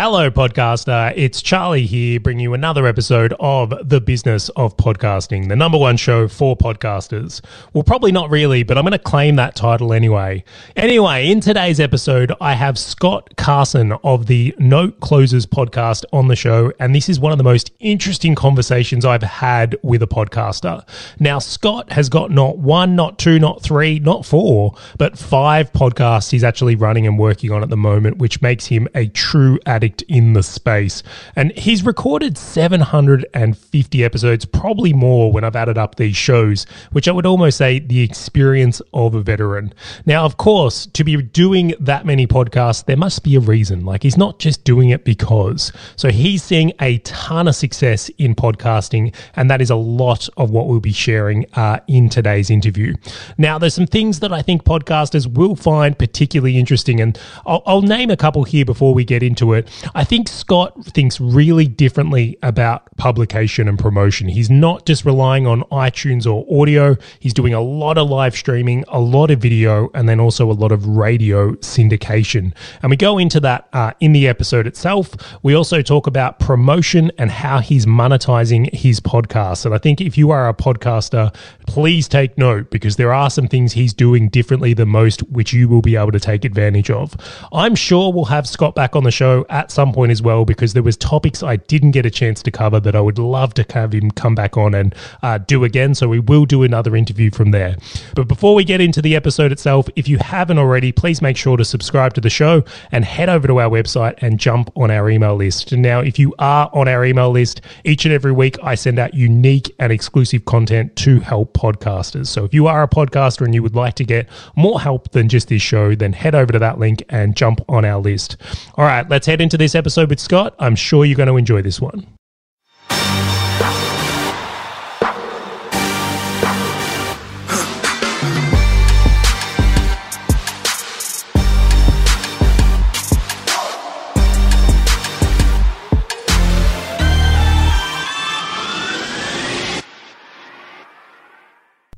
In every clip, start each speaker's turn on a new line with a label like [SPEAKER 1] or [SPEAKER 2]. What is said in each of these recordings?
[SPEAKER 1] Hello, podcaster. It's Charlie here, bringing you another episode of The Business of Podcasting, the number one show for podcasters. Well, probably not really, but I'm going to claim that title anyway. Anyway, in today's episode, I have Scott Carson of the Note Closers podcast on the show, and this is one of the most interesting conversations I've had with a podcaster. Now, Scott has got not one, not two, not three, not four, but five podcasts he's actually running and working on at the moment, which makes him a true addict in the space. And he's recorded 750 episodes, probably more when I've added up these shows, which I would almost say the experience of a veteran. Now, of course, to be doing that many podcasts, there must be a reason. Like he's not just doing it because. So he's seeing a ton of success in podcasting, and that is a lot of what we'll be sharing uh, in today's interview. Now, there's some things that I think podcasters will find particularly interesting, and I'll, I'll name a couple here before we get into it. I think Scott thinks really differently about publication and promotion. He's not just relying on iTunes or audio, he's doing a lot of live streaming, a lot of video, and then also a lot of radio syndication. And we go into that uh, in the episode itself. We also talk about promotion and how he's monetizing his podcast. And I think if you are a podcaster, please take note because there are some things he's doing differently than most, which you will be able to take advantage of. I'm sure we'll have Scott back on the show at some point as well because there was topics I didn't get a chance to cover that I would love to have him come back on and uh, do again. So we will do another interview from there. But before we get into the episode itself, if you haven't already, please make sure to subscribe to the show and head over to our website and jump on our email list. Now, if you are on our email list, each and every week I send out unique and exclusive content to help podcasters. So if you are a podcaster and you would like to get more help than just this show, then head over to that link and jump on our list. All right, let's head into this episode with Scott. I'm sure you're going to enjoy this one.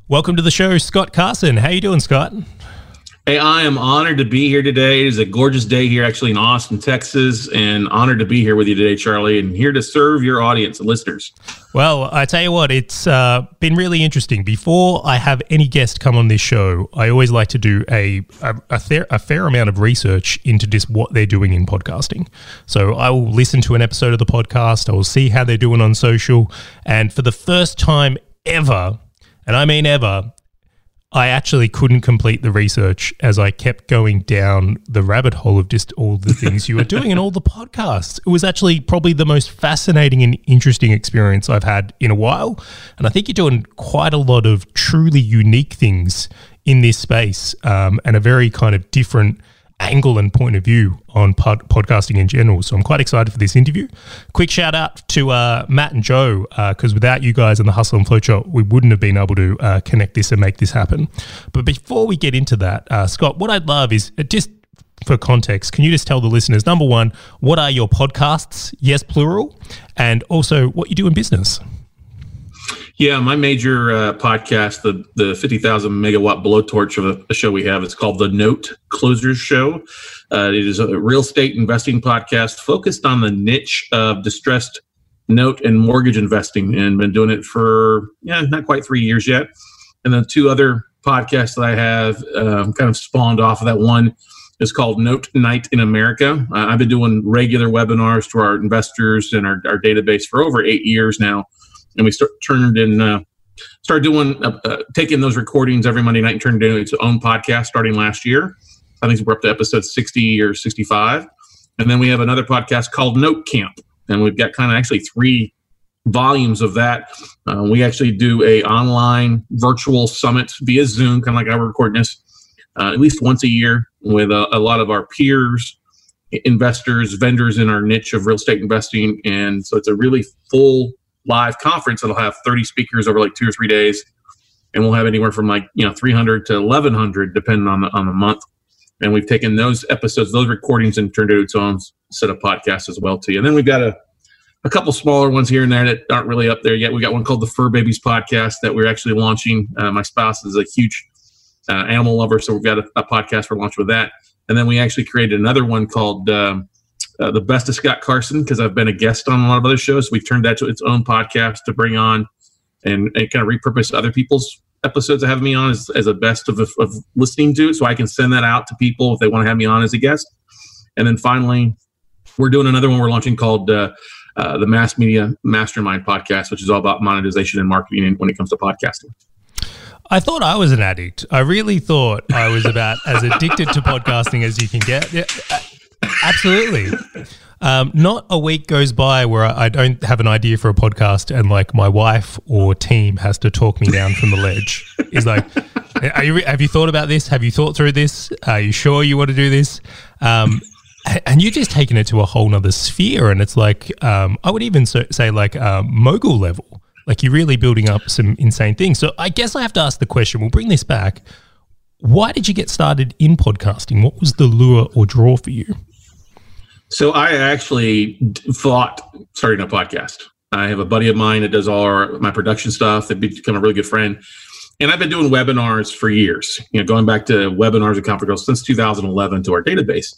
[SPEAKER 1] Welcome to the show, Scott Carson. How you doing, Scott?
[SPEAKER 2] Hey, I am honored to be here today. It is a gorgeous day here, actually in Austin, Texas, and honored to be here with you today, Charlie, and here to serve your audience and listeners.
[SPEAKER 1] Well, I tell you what, it's uh, been really interesting. Before I have any guest come on this show, I always like to do a a, a, fair, a fair amount of research into just what they're doing in podcasting. So I will listen to an episode of the podcast. I will see how they're doing on social, and for the first time ever and I mean ever, I actually couldn't complete the research as I kept going down the rabbit hole of just all the things you were doing and all the podcasts. It was actually probably the most fascinating and interesting experience I've had in a while. And I think you're doing quite a lot of truly unique things in this space um, and a very kind of different angle and point of view on pod- podcasting in general. So I'm quite excited for this interview. Quick shout out to uh, Matt and Joe, because uh, without you guys and the Hustle and Flow Show, we wouldn't have been able to uh, connect this and make this happen. But before we get into that, uh, Scott, what I'd love is uh, just for context, can you just tell the listeners, number one, what are your podcasts? Yes, plural. And also what you do in business.
[SPEAKER 2] Yeah, my major uh, podcast, the the fifty thousand megawatt blowtorch of a, a, show we have, it's called the Note Closers Show. Uh, it is a real estate investing podcast focused on the niche of distressed note and mortgage investing, and been doing it for yeah, not quite three years yet. And then two other podcasts that I have um, kind of spawned off of that. One is called Note Night in America. Uh, I've been doing regular webinars to our investors and our, our database for over eight years now and we start turned in uh, started doing uh, uh, taking those recordings every Monday night and turned it into its own podcast starting last year. I think we're up to episode sixty or sixty five, and then we have another podcast called Note Camp, and we've got kind of actually three volumes of that. Uh, we actually do a online virtual summit via Zoom, kind of like I recording this, uh, at least once a year with a, a lot of our peers investors, vendors in our niche of real estate investing. And so it's a really full live conference that'll have 30 speakers over like two or three days. And we'll have anywhere from like you know 300 to 1100 depending on the on the month. And we've taken those episodes those recordings and turned it into its own set of podcasts as well too. And then we've got a a couple smaller ones here and there that aren't really up there yet. We've got one called the fur babies podcast that we're actually launching. Uh, my spouse is a huge uh, animal lover so we've got a, a, podcast for launch with that. And then we actually created another one called um, uh, the best of Scott Carson because I've been a guest on a lot of other shows. We've turned that to its own podcast to bring on and, and kind of repurpose other people's episodes that have me on as, as a best of, of listening to, so I can send that out to people if they want to have me on as a guest. And then finally, we're doing another one we're launching called uh, uh, the Mass Media Mastermind podcast, which is all about monetization and marketing when it comes to podcasting.
[SPEAKER 1] I thought I was an addict. I really thought I was about as addicted to podcasting as you can get. Absolutely. Um, not a week goes by where I don't have an idea for a podcast and like my wife or team has to talk me down from the ledge. Is like, you, have you thought about this? Have you thought through this? Are you sure you want to do this? Um, and you've just taken it to a whole nother sphere. And it's like, um, I would even say like uh, mogul level like you're really building up some insane things. So I guess I have to ask the question. We'll bring this back. Why did you get started in podcasting? What was the lure or draw for you?
[SPEAKER 2] So I actually thought starting a podcast. I have a buddy of mine that does all our, my production stuff. They've become a really good friend. And I've been doing webinars for years, you know, going back to webinars at ComfortGirl since 2011 to our database.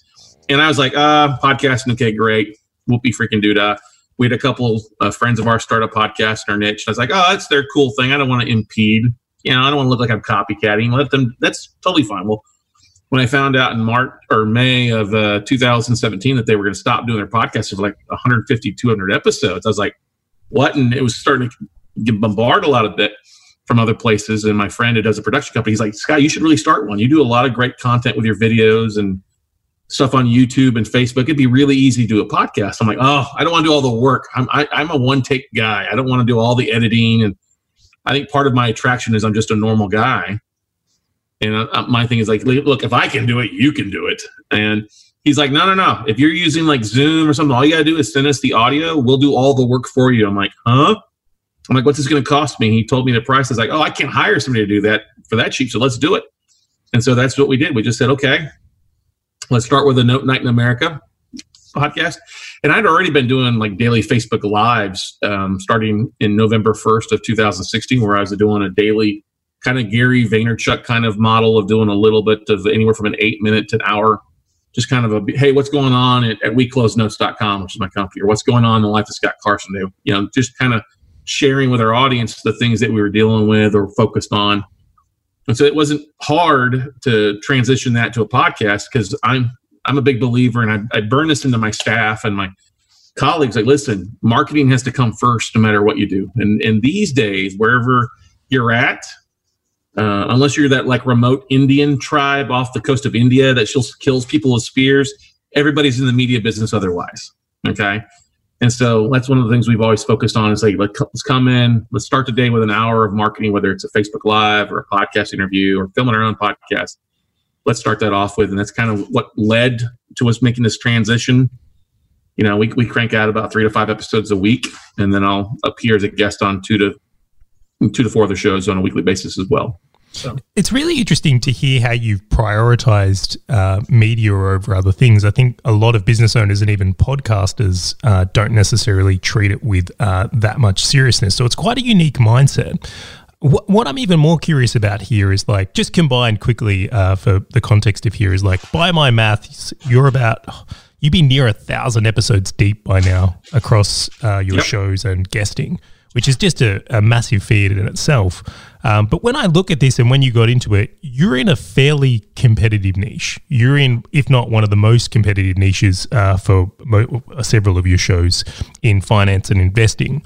[SPEAKER 2] And I was like, uh, podcasting, okay, great. Whoopie freaking doodah we had a couple uh, friends of ours start a podcast in our niche. And I was like, oh, that's their cool thing. I don't want to impede. You know, I don't want to look like I'm copycatting. Let them. That's totally fine. Well, when I found out in March or May of uh, 2017 that they were going to stop doing their podcast of like 150, 200 episodes, I was like, what? And it was starting to get bombarded a lot of bit from other places. And my friend who does a production company, he's like, Scott, you should really start one. You do a lot of great content with your videos and stuff on YouTube and Facebook. It'd be really easy to do a podcast. I'm like, oh, I don't want to do all the work. I'm I, am i am a one take guy. I don't want to do all the editing. And I think part of my attraction is I'm just a normal guy. And my thing is like, look, if I can do it, you can do it. And he's like, no, no, no. If you're using like Zoom or something, all you got to do is send us the audio. We'll do all the work for you. I'm like, huh? I'm like, what's this to cost me? He told me the price. I was like, oh, I can't hire somebody to do that for that cheap. So let's do it. And so that's what we did. We just said, okay, Let's start with a Note Night in America podcast. And I'd already been doing like daily Facebook lives um, starting in November 1st of 2016, where I was doing a daily kind of Gary Vaynerchuk kind of model of doing a little bit of anywhere from an eight minute to an hour, just kind of a, hey, what's going on at, at weclosenotes.com, which is my company, or what's going on in the life of Scott Carson? Do, you know, just kind of sharing with our audience the things that we were dealing with or focused on. And so it wasn't hard to transition that to a podcast because I'm I'm a big believer and I, I burn this into my staff and my colleagues like listen marketing has to come first no matter what you do. And and these days wherever you're at uh, unless you're that like remote indian tribe off the coast of india that kills people with spears everybody's in the media business otherwise okay and so that's one of the things we've always focused on is like, let's come in, let's start the day with an hour of marketing, whether it's a Facebook Live or a podcast interview or filming our own podcast. Let's start that off with. And that's kind of what led to us making this transition. You know, we, we crank out about three to five episodes a week, and then I'll appear as a guest on two to two to four other shows on a weekly basis as well.
[SPEAKER 1] So. It's really interesting to hear how you've prioritized uh, media over other things. I think a lot of business owners and even podcasters uh, don't necessarily treat it with uh, that much seriousness. So it's quite a unique mindset. What, what I'm even more curious about here is like, just combined quickly uh, for the context of here is like, by my math, you're about. You'd be near a thousand episodes deep by now across uh, your yep. shows and guesting which is just a, a massive feat in itself. Um, but when I look at this and when you got into it, you're in a fairly competitive niche. You're in, if not one of the most competitive niches uh, for mo- several of your shows in finance and investing.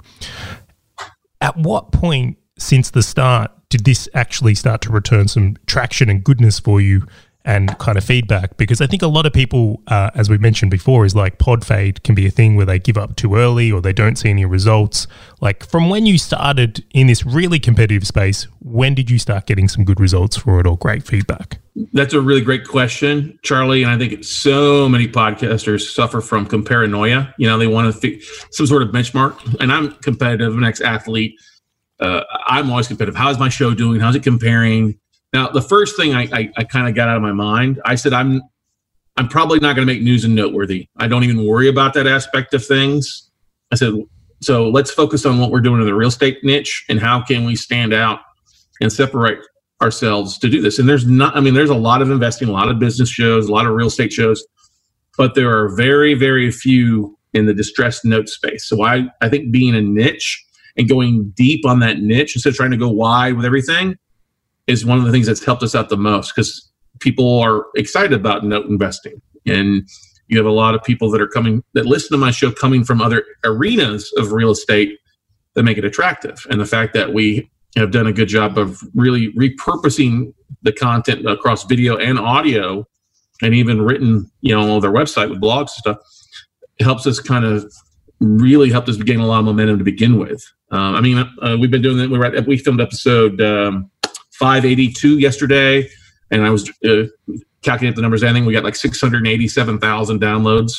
[SPEAKER 1] At what point since the start did this actually start to return some traction and goodness for you and kind of feedback because I think a lot of people, uh, as we mentioned before, is like pod fade can be a thing where they give up too early or they don't see any results. Like from when you started in this really competitive space, when did you start getting some good results for it or great feedback?
[SPEAKER 2] That's a really great question, Charlie. And I think so many podcasters suffer from comparanoia. You know, they want to think some sort of benchmark. And I'm competitive, I'm an ex athlete. Uh, I'm always competitive. How's my show doing? How's it comparing? Now, the first thing I, I, I kind of got out of my mind, I said, I'm I'm probably not going to make news and noteworthy. I don't even worry about that aspect of things. I said, so let's focus on what we're doing in the real estate niche and how can we stand out and separate ourselves to do this. And there's not, I mean, there's a lot of investing, a lot of business shows, a lot of real estate shows. but there are very, very few in the distressed note space. So I, I think being a niche and going deep on that niche instead of trying to go wide with everything is one of the things that's helped us out the most because people are excited about note investing. And you have a lot of people that are coming that listen to my show coming from other arenas of real estate that make it attractive. And the fact that we have done a good job of really repurposing the content across video and audio and even written, you know, on their website with blogs and stuff helps us kind of really helped us gain a lot of momentum to begin with. Um, I mean, uh, we've been doing that. We were at, we filmed episode um, 582 yesterday, and I was uh, calculating the numbers. I think we got like 687,000 downloads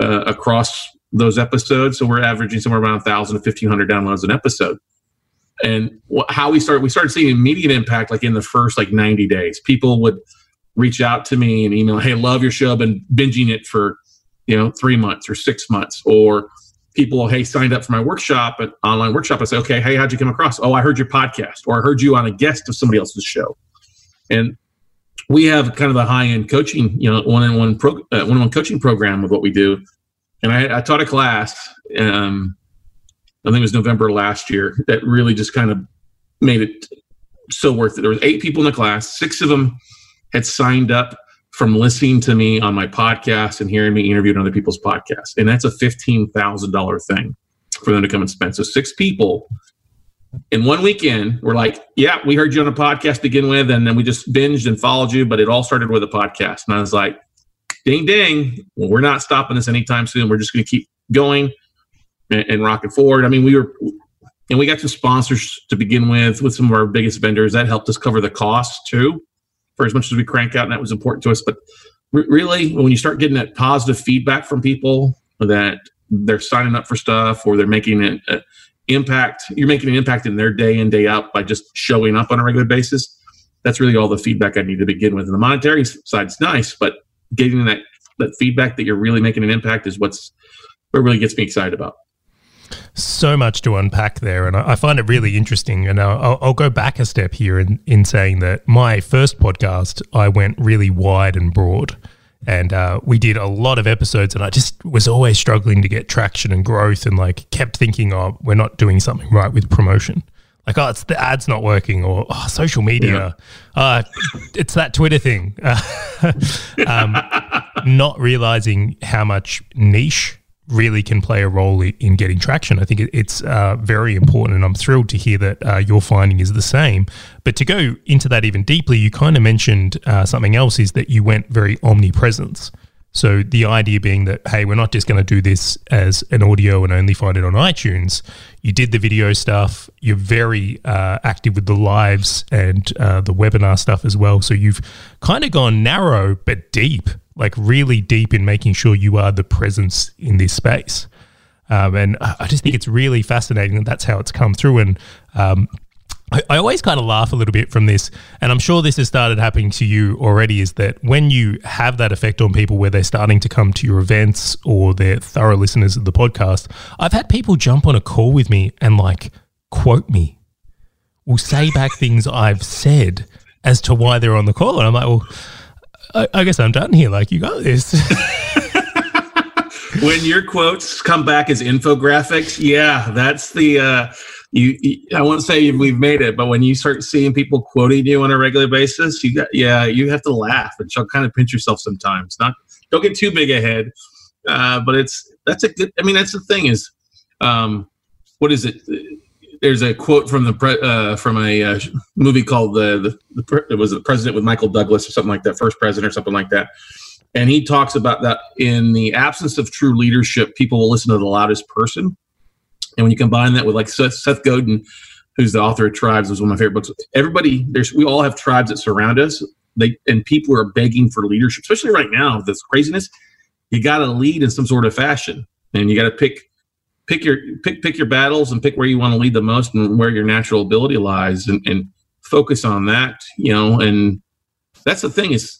[SPEAKER 2] uh, across those episodes. So we're averaging somewhere around 1,000 to 1,500 downloads an episode. And wh- how we started, we started seeing immediate impact like in the first like 90 days. People would reach out to me and email, "Hey, love your show. I've been binging it for you know three months or six months." Or people, "Hey, signed up for my workshop, an online workshop." I say, "Okay, hey, how'd you come across? Oh, I heard your podcast, or I heard you on a guest of somebody else's show." And we have kind of a high end coaching, you know, one on one uh, one on one coaching program of what we do. And I, I taught a class. Um, I think it was November last year that really just kind of made it so worth it. There was eight people in the class. Six of them had signed up from listening to me on my podcast and hearing me interviewed on other people's podcasts. And that's a $15,000 thing for them to come and spend. So six people in one weekend were like, yeah, we heard you on a podcast to begin with. And then we just binged and followed you, but it all started with a podcast. And I was like, ding, ding. Well, we're not stopping this anytime soon. We're just going to keep going and, and rocking forward. I mean, we were, and we got some sponsors to begin with, with some of our biggest vendors. That helped us cover the cost too for as much as we crank out, and that was important to us. But re- really, when you start getting that positive feedback from people that they're signing up for stuff or they're making an uh, impact, you're making an impact in their day in day out by just showing up on a regular basis. That's really all the feedback I need to begin with. And the monetary side is nice, but getting that that feedback that you're really making an impact is what's what really gets me excited about
[SPEAKER 1] so much to unpack there, and I, find it really interesting. And I'll, I'll, go back a step here in, in saying that my first podcast, I went really wide and broad. And uh, we did a lot of episodes, and I just was always struggling to get traction and growth, and like kept thinking, "Oh, we're not doing something right with promotion." Like, oh, it's the ads not working, or oh, social media, yeah. uh, it's that Twitter thing. um, not realizing how much niche really can play a role in getting traction. I think it's uh, very important, and I'm thrilled to hear that uh, your finding is the same. But to go into that even deeply, you kind of mentioned uh, something else is that you went very omnipresence. So the idea being that hey, we're not just going to do this as an audio and only find it on iTunes. You did the video stuff. You're very uh, active with the lives and uh, the webinar stuff as well. So you've kind of gone narrow but deep like really deep in making sure you are the presence in this space. Um, and I just think it's really fascinating that that's how it's come through. And um, I, I, always kind of laugh a little bit from this, and I'm sure this has started happening to you already. Is that when you have that effect on people where they're starting to come to your events or they're thorough listeners of the podcast? I've had people jump on a call with me and like quote me, will say back things I've said as to why they're on the call, and I'm like, well I, I guess I'm done here. Like, you got this.
[SPEAKER 2] when your quotes come back as infographics, yeah, that's the. Uh, you, I won't say we've made it, but when you start seeing people quoting you on a regular basis, you got yeah, you have to laugh and you'll kind of pinch yourself sometimes. Not don't get too big ahead, uh, but it's that's a good. I mean, that's the thing is, um, what is it? There's a quote from the pre, uh, from a uh, movie called the, the, the it was the president with Michael Douglas or something like that, first president or something like that. And he talks about that in the absence of true leadership, people will listen to the loudest person. And when you combine that with like Seth, Seth Godin, who's the author of Tribes, was one of my favorite books. Everybody, there's we all have tribes that surround us. They and people are begging for leadership, especially right now. This craziness, you got to lead in some sort of fashion, and you got to pick pick your pick pick your battles and pick where you want to lead the most and where your natural ability lies and, and focus on that you know and that's the thing is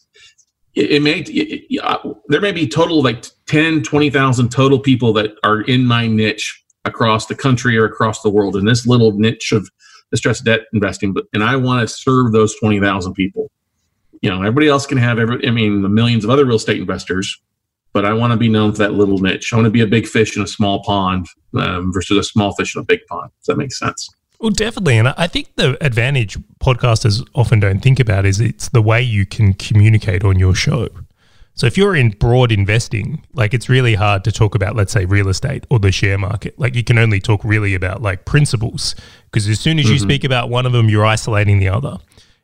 [SPEAKER 2] it, it may it, uh, there may be total like 10 20000 total people that are in my niche across the country or across the world in this little niche of distressed debt investing but and i want to serve those 20000 people. You know everybody else can have every i mean the millions of other real estate investors but I want to be known for that little niche. I want to be a big fish in a small pond um, versus a small fish in a big pond. Does that make sense?
[SPEAKER 1] Well, definitely. And I think the advantage podcasters often don't think about is it's the way you can communicate on your show. So if you're in broad investing, like it's really hard to talk about, let's say, real estate or the share market. Like you can only talk really about like principles because as soon as you mm-hmm. speak about one of them, you're isolating the other.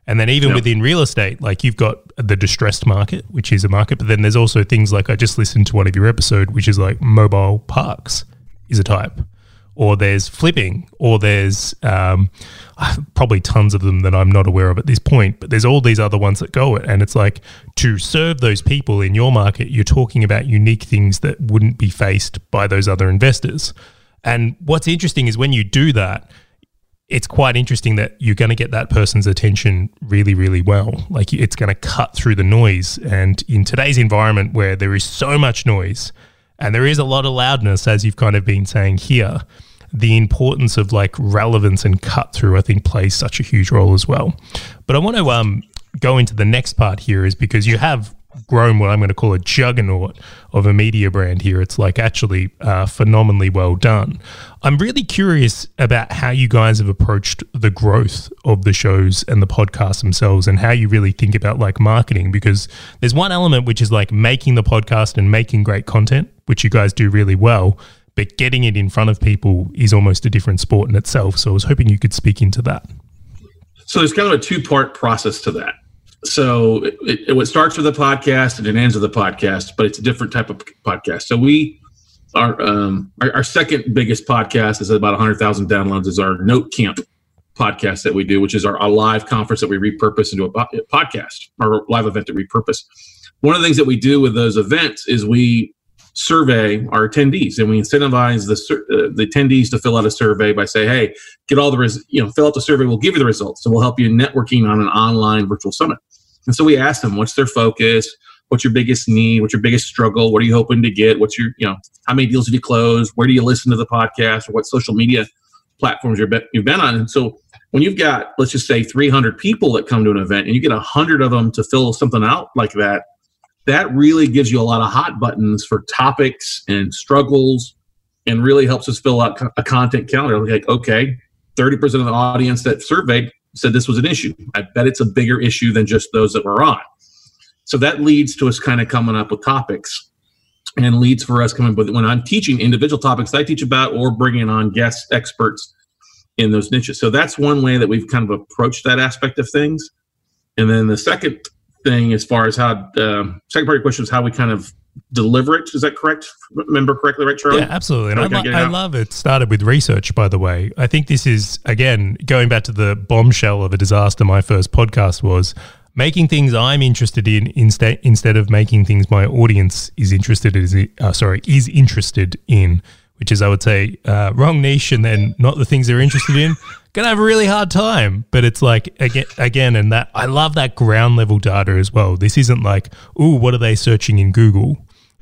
[SPEAKER 1] And then even yep. within real estate, like you've got the distressed market, which is a market, but then there's also things like I just listened to one of your episode, which is like mobile parks is a type or there's flipping, or there's um, probably tons of them that I'm not aware of at this point. But there's all these other ones that go it, and it's like to serve those people in your market, you're talking about unique things that wouldn't be faced by those other investors. And what's interesting is when you do that, it's quite interesting that you're going to get that person's attention really, really well. Like it's going to cut through the noise. And in today's environment where there is so much noise and there is a lot of loudness, as you've kind of been saying here, the importance of like relevance and cut through, I think, plays such a huge role as well. But I want to um, go into the next part here, is because you have grown what I'm going to call a juggernaut of a media brand here. It's like actually uh, phenomenally well done. I'm really curious about how you guys have approached the growth of the shows and the podcasts themselves and how you really think about like marketing because there's one element which is like making the podcast and making great content, which you guys do really well but getting it in front of people is almost a different sport in itself. So I was hoping you could speak into that.
[SPEAKER 2] So there's kind of a two part process to that. So it, it, it, starts with a podcast and it ends with a podcast, but it's a different type of podcast. So we our um, our, our second biggest podcast is about 100,000 downloads. Is our Note Camp podcast that we do, which is our, our live conference that we repurpose into a podcast, our live event that we repurpose. One of the things that we do with those events is we survey our attendees and we incentivize the uh, the attendees to fill out a survey by say hey get all the res- you know fill out the survey we'll give you the results so we'll help you networking on an online virtual summit and so we ask them what's their focus? What's your biggest need? What's your biggest struggle? What are you hoping to get? What's your you know how many deals have you closed? Where do you listen to the podcast? Or what social media platforms been, you've been on? And so when you've got let's just say 300 people that come to an event and you get 100 of them to fill something out like that that really gives you a lot of hot buttons for topics and struggles and really helps us fill out a content calendar. Like, okay, 30% of the audience that surveyed said this was an issue. I bet it's a bigger issue than just those that were on. So that leads to us kind of coming up with topics and leads for us coming with when I'm teaching individual topics I teach about or bringing on guest experts in those niches. So that's one way that we've kind of approached that aspect of things. And then the second thing as far as how uh, second part of your question is how we kind of deliver it. Is that correct? Remember correctly, right, Charlie?
[SPEAKER 1] Yeah, absolutely. And I, I love it. Started with research, by the way. I think this is again going back to the bombshell of a disaster. My first podcast was making things I'm interested in instead instead of making things my audience is interested in. Uh, sorry, is interested in which is I would say uh, wrong niche and then not the things they're interested in, gonna have a really hard time. But it's like again, again, and that I love that ground level data as well. This isn't like, oh, what are they searching in Google?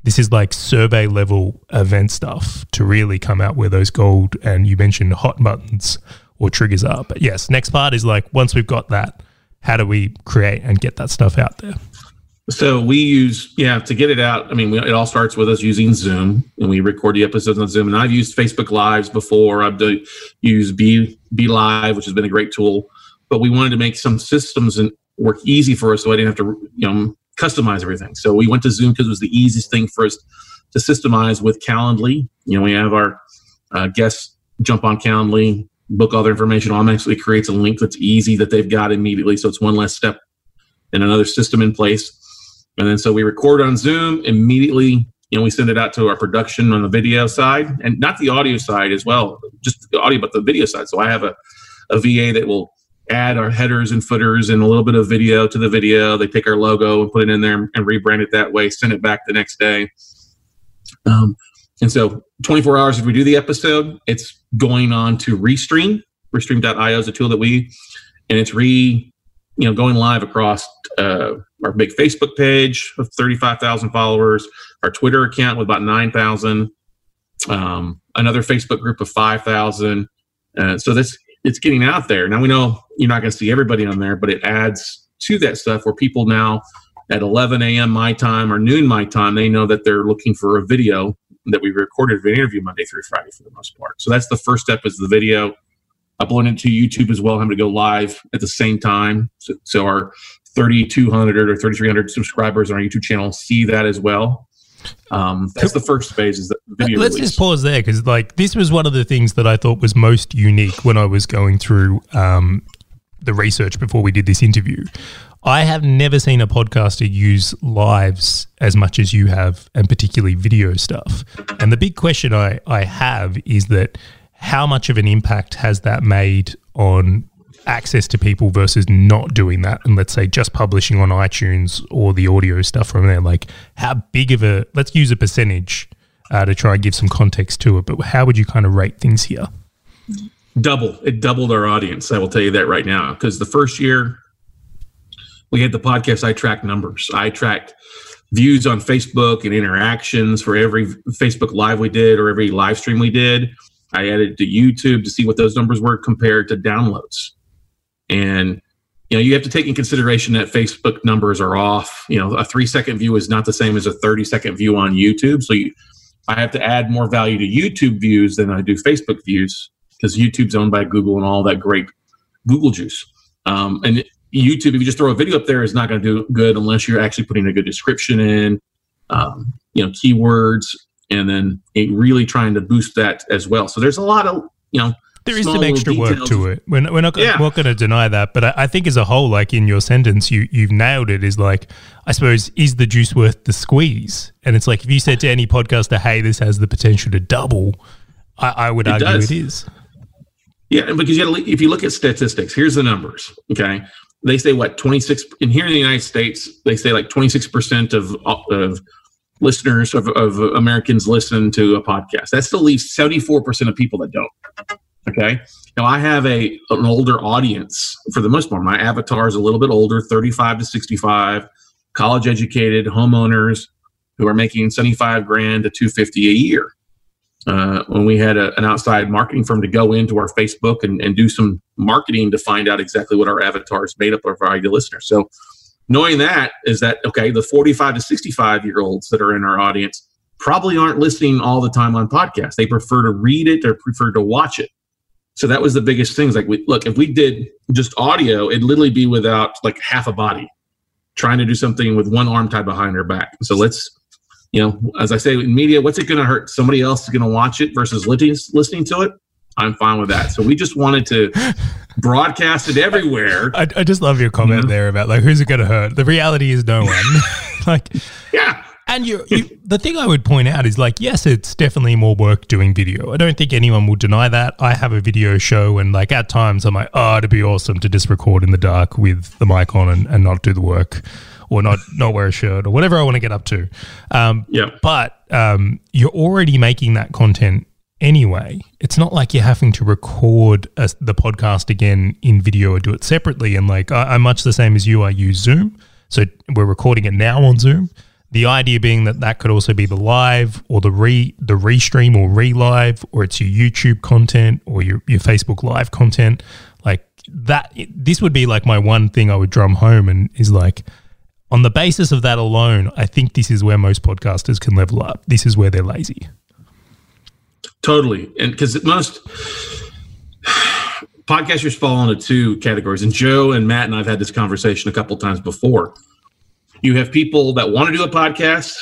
[SPEAKER 1] This is like survey level event stuff to really come out where those gold and you mentioned hot buttons or triggers are. But yes, next part is like once we've got that, how do we create and get that stuff out there?
[SPEAKER 2] So we use, yeah, to get it out. I mean, we, it all starts with us using Zoom, and we record the episodes on Zoom. And I've used Facebook Lives before. I've do, used Be Be Live, which has been a great tool. But we wanted to make some systems and work easy for us, so I didn't have to, you know, customize everything. So we went to Zoom because it was the easiest thing for us to systemize with Calendly. You know, we have our uh, guests jump on Calendly, book all their information, automatically creates a link that's easy that they've got immediately. So it's one less step and another system in place. And then so we record on Zoom immediately. You know, we send it out to our production on the video side and not the audio side as well, just the audio, but the video side. So I have a, a VA that will add our headers and footers and a little bit of video to the video. They take our logo and put it in there and rebrand it that way, send it back the next day. Um, and so 24 hours if we do the episode, it's going on to Restream. Restream.io is a tool that we, and it's re, you know, going live across uh, our big Facebook page of 35,000 followers, our Twitter account with about 9,000, um, another Facebook group of 5,000. Uh, so that's it's getting out there. Now we know you're not going to see everybody on there, but it adds to that stuff where people now at 11 a.m. my time or noon my time, they know that they're looking for a video that we recorded an interview Monday through Friday for the most part. So that's the first step is the video. Uploading to YouTube as well, having to go live at the same time. So, so our 3,200 or 3,300 subscribers on our YouTube channel see that as well. Um, that's the first phase is the video.
[SPEAKER 1] Let's
[SPEAKER 2] release.
[SPEAKER 1] just pause there because, like, this was one of the things that I thought was most unique when I was going through um, the research before we did this interview. I have never seen a podcaster use lives as much as you have, and particularly video stuff. And the big question I, I have is that how much of an impact has that made on access to people versus not doing that. And let's say just publishing on iTunes or the audio stuff from there. Like how big of a let's use a percentage uh, to try and give some context to it but how would you kind of rate things here?
[SPEAKER 2] Double. It doubled our audience. I will tell you that right now. Because the first year we had the podcast i tracked numbers. I tracked views on facebook and interactions for every facebook live we did or every live stream we did. I added to youtube to see what those numbers were compared to downloads and you know you have to take in consideration that facebook numbers are off. You know a three second view is not the same as a 30 second view on youtube. So you, i have to add more value to youtube views than i do facebook views because youtube's owned by google and all that great google juice. Um, and youtube if you just throw a video up there is not going to do good unless you're actually putting a good description in um, you know keywords and then really trying to boost that as well. So there's a lot of you know
[SPEAKER 1] there is some extra work to it. We're, we're not, yeah. not going to deny that, but I, I, think as a whole, like in your sentence, you you've nailed it. Is like, I suppose, is the juice worth the squeeze? And it's like if you said to any podcaster, "Hey, this has the potential to double," I, I would it argue does. it is.
[SPEAKER 2] Yeah, because you gotta, if you look at statistics, here's the numbers. Okay, they say what 26 and here in the United States, they say like 26 percent of of listeners of, of Americans listen to a podcast. That still leaves 74 percent of people that don't. Okay. Now I have a an older audience for the most part. My avatar is a little bit older, 35 to 65, college educated homeowners who are making 75 grand to 250 a year. Uh, when we had a, an outside marketing firm to go into our Facebook and, and do some marketing to find out exactly what our avatar is made up of our ideal listeners. So knowing that is that okay, the 45 to 65 year olds that are in our audience probably aren't listening all the time on podcasts. They prefer to read it or prefer to watch it. So that was the biggest things. Like, we look, if we did just audio, it'd literally be without like half a body, trying to do something with one arm tied behind her back. So let's, you know, as I say in media, what's it going to hurt? Somebody else is going to watch it versus listening to it. I'm fine with that. So we just wanted to broadcast it everywhere.
[SPEAKER 1] I, I just love your comment you know? there about like who's it going to hurt. The reality is no one. like,
[SPEAKER 2] yeah,
[SPEAKER 1] and you, you, the thing I would point out is like, yes, it's definitely more work doing video. I don't think anyone will deny that. I have a video show, and like at times I'm like, oh, it'd be awesome to just record in the dark with the mic on and, and not do the work, or not not wear a shirt or whatever I want to get up to. Um,
[SPEAKER 2] yeah.
[SPEAKER 1] But um, you're already making that content anyway. It's not like you're having to record a, the podcast again in video or do it separately. And like I, I'm much the same as you. I use Zoom, so we're recording it now on Zoom. The idea being that that could also be the live or the re the restream or re-live or it's your YouTube content or your, your Facebook live content. Like that this would be like my one thing I would drum home and is like on the basis of that alone, I think this is where most podcasters can level up. This is where they're lazy.
[SPEAKER 2] Totally. And because most podcasters fall into two categories. And Joe and Matt and I've had this conversation a couple times before you have people that want to do a podcast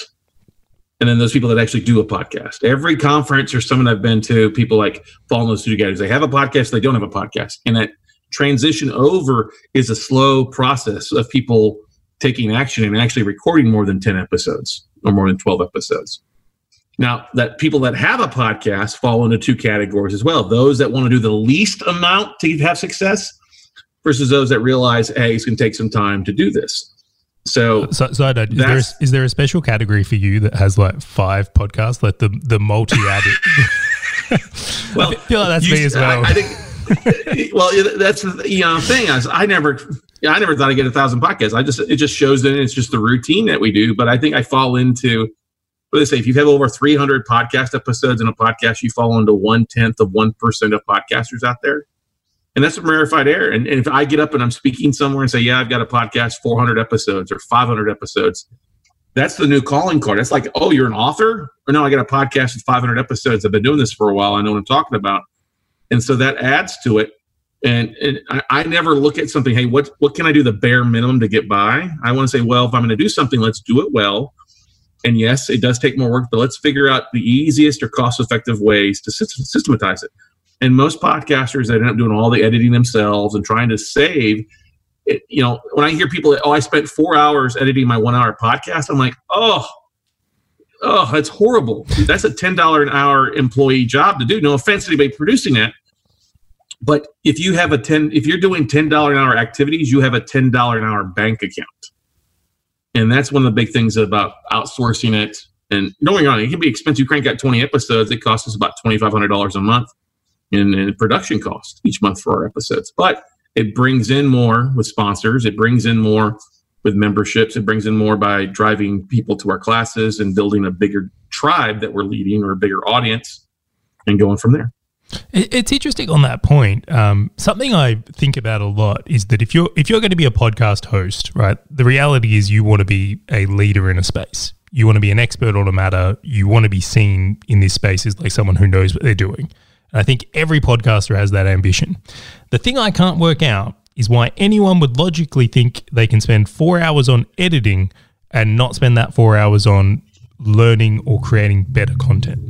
[SPEAKER 2] and then those people that actually do a podcast. Every conference or someone I've been to, people like fall those two categories. They have a podcast, they don't have a podcast. And that transition over is a slow process of people taking action and actually recording more than 10 episodes or more than 12 episodes. Now, that people that have a podcast fall into two categories as well. Those that want to do the least amount to have success versus those that realize, hey, it's going to take some time to do this. So,
[SPEAKER 1] so, so is, there a, is there a special category for you that has like five podcasts, like the the multi added?
[SPEAKER 2] well, I
[SPEAKER 1] feel like that's you, me as well. I, I
[SPEAKER 2] think, well, that's the you know thing. I, I never, I never thought I'd get a thousand podcasts. I just it just shows that it's just the routine that we do. But I think I fall into what they say. If you have over three hundred podcast episodes in a podcast, you fall into one tenth of one percent of podcasters out there. And that's rarefied air. And, and if I get up and I'm speaking somewhere and say, yeah, I've got a podcast, 400 episodes or 500 episodes, that's the new calling card. It's like, oh, you're an author? Or no, I got a podcast with 500 episodes. I've been doing this for a while. I know what I'm talking about. And so that adds to it. And, and I, I never look at something, hey, what, what can I do the bare minimum to get by? I want to say, well, if I'm going to do something, let's do it well. And yes, it does take more work, but let's figure out the easiest or cost effective ways to systematize it. And most podcasters that end up doing all the editing themselves and trying to save, it, you know, when I hear people that, oh, I spent four hours editing my one hour podcast, I'm like, oh, oh, that's horrible. That's a $10 an hour employee job to do. No offense to anybody producing that. But if you have a 10, if you're doing $10 an hour activities, you have a $10 an hour bank account. And that's one of the big things about outsourcing it. And don't get it can be expensive. You crank out 20 episodes, it costs us about $2,500 a month in, in production cost each month for our episodes. But it brings in more with sponsors, it brings in more with memberships, it brings in more by driving people to our classes and building a bigger tribe that we're leading or a bigger audience and going from there.
[SPEAKER 1] It's interesting on that point. Um, something I think about a lot is that if you're if you're going to be a podcast host, right, the reality is you want to be a leader in a space. You want to be an expert on a matter. You want to be seen in this space as like someone who knows what they're doing. I think every podcaster has that ambition. The thing I can't work out is why anyone would logically think they can spend four hours on editing and not spend that four hours on learning or creating better content.